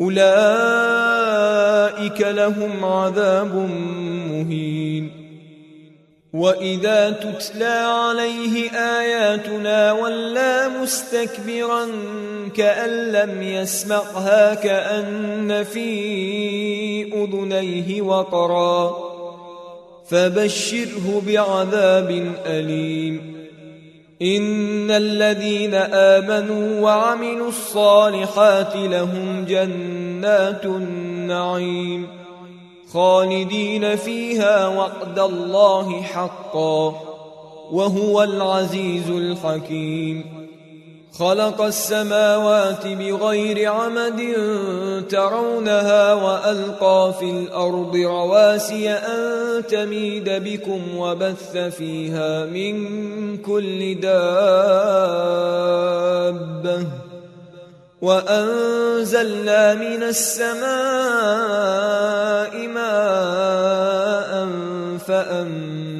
أولئك لهم عذاب مهين. وإذا تتلى عليه آياتنا ولى مستكبرا كأن لم يسمعها كأن في أذنيه وقرا فبشره بعذاب أليم. إن الذين آمنوا وعملوا الصالحات لهم جنات النعيم خالدين فيها وعد الله حقا وهو العزيز الحكيم خلق السماوات بغير عمد ترونها وألقى في الأرض رواسي أن تميد بكم وبث فيها من كل دابة وأنزلنا من السماء ماء فانبتنا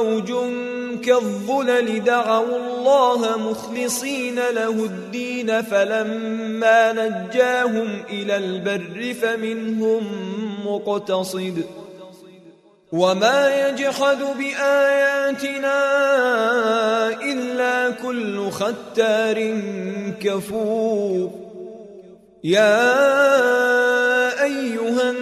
موج كالظلل دعوا الله مخلصين له الدين فلما نجاهم إلى البر فمنهم مقتصد. وما يجحد بآياتنا إلا كل ختار كفور. يا أيها الناس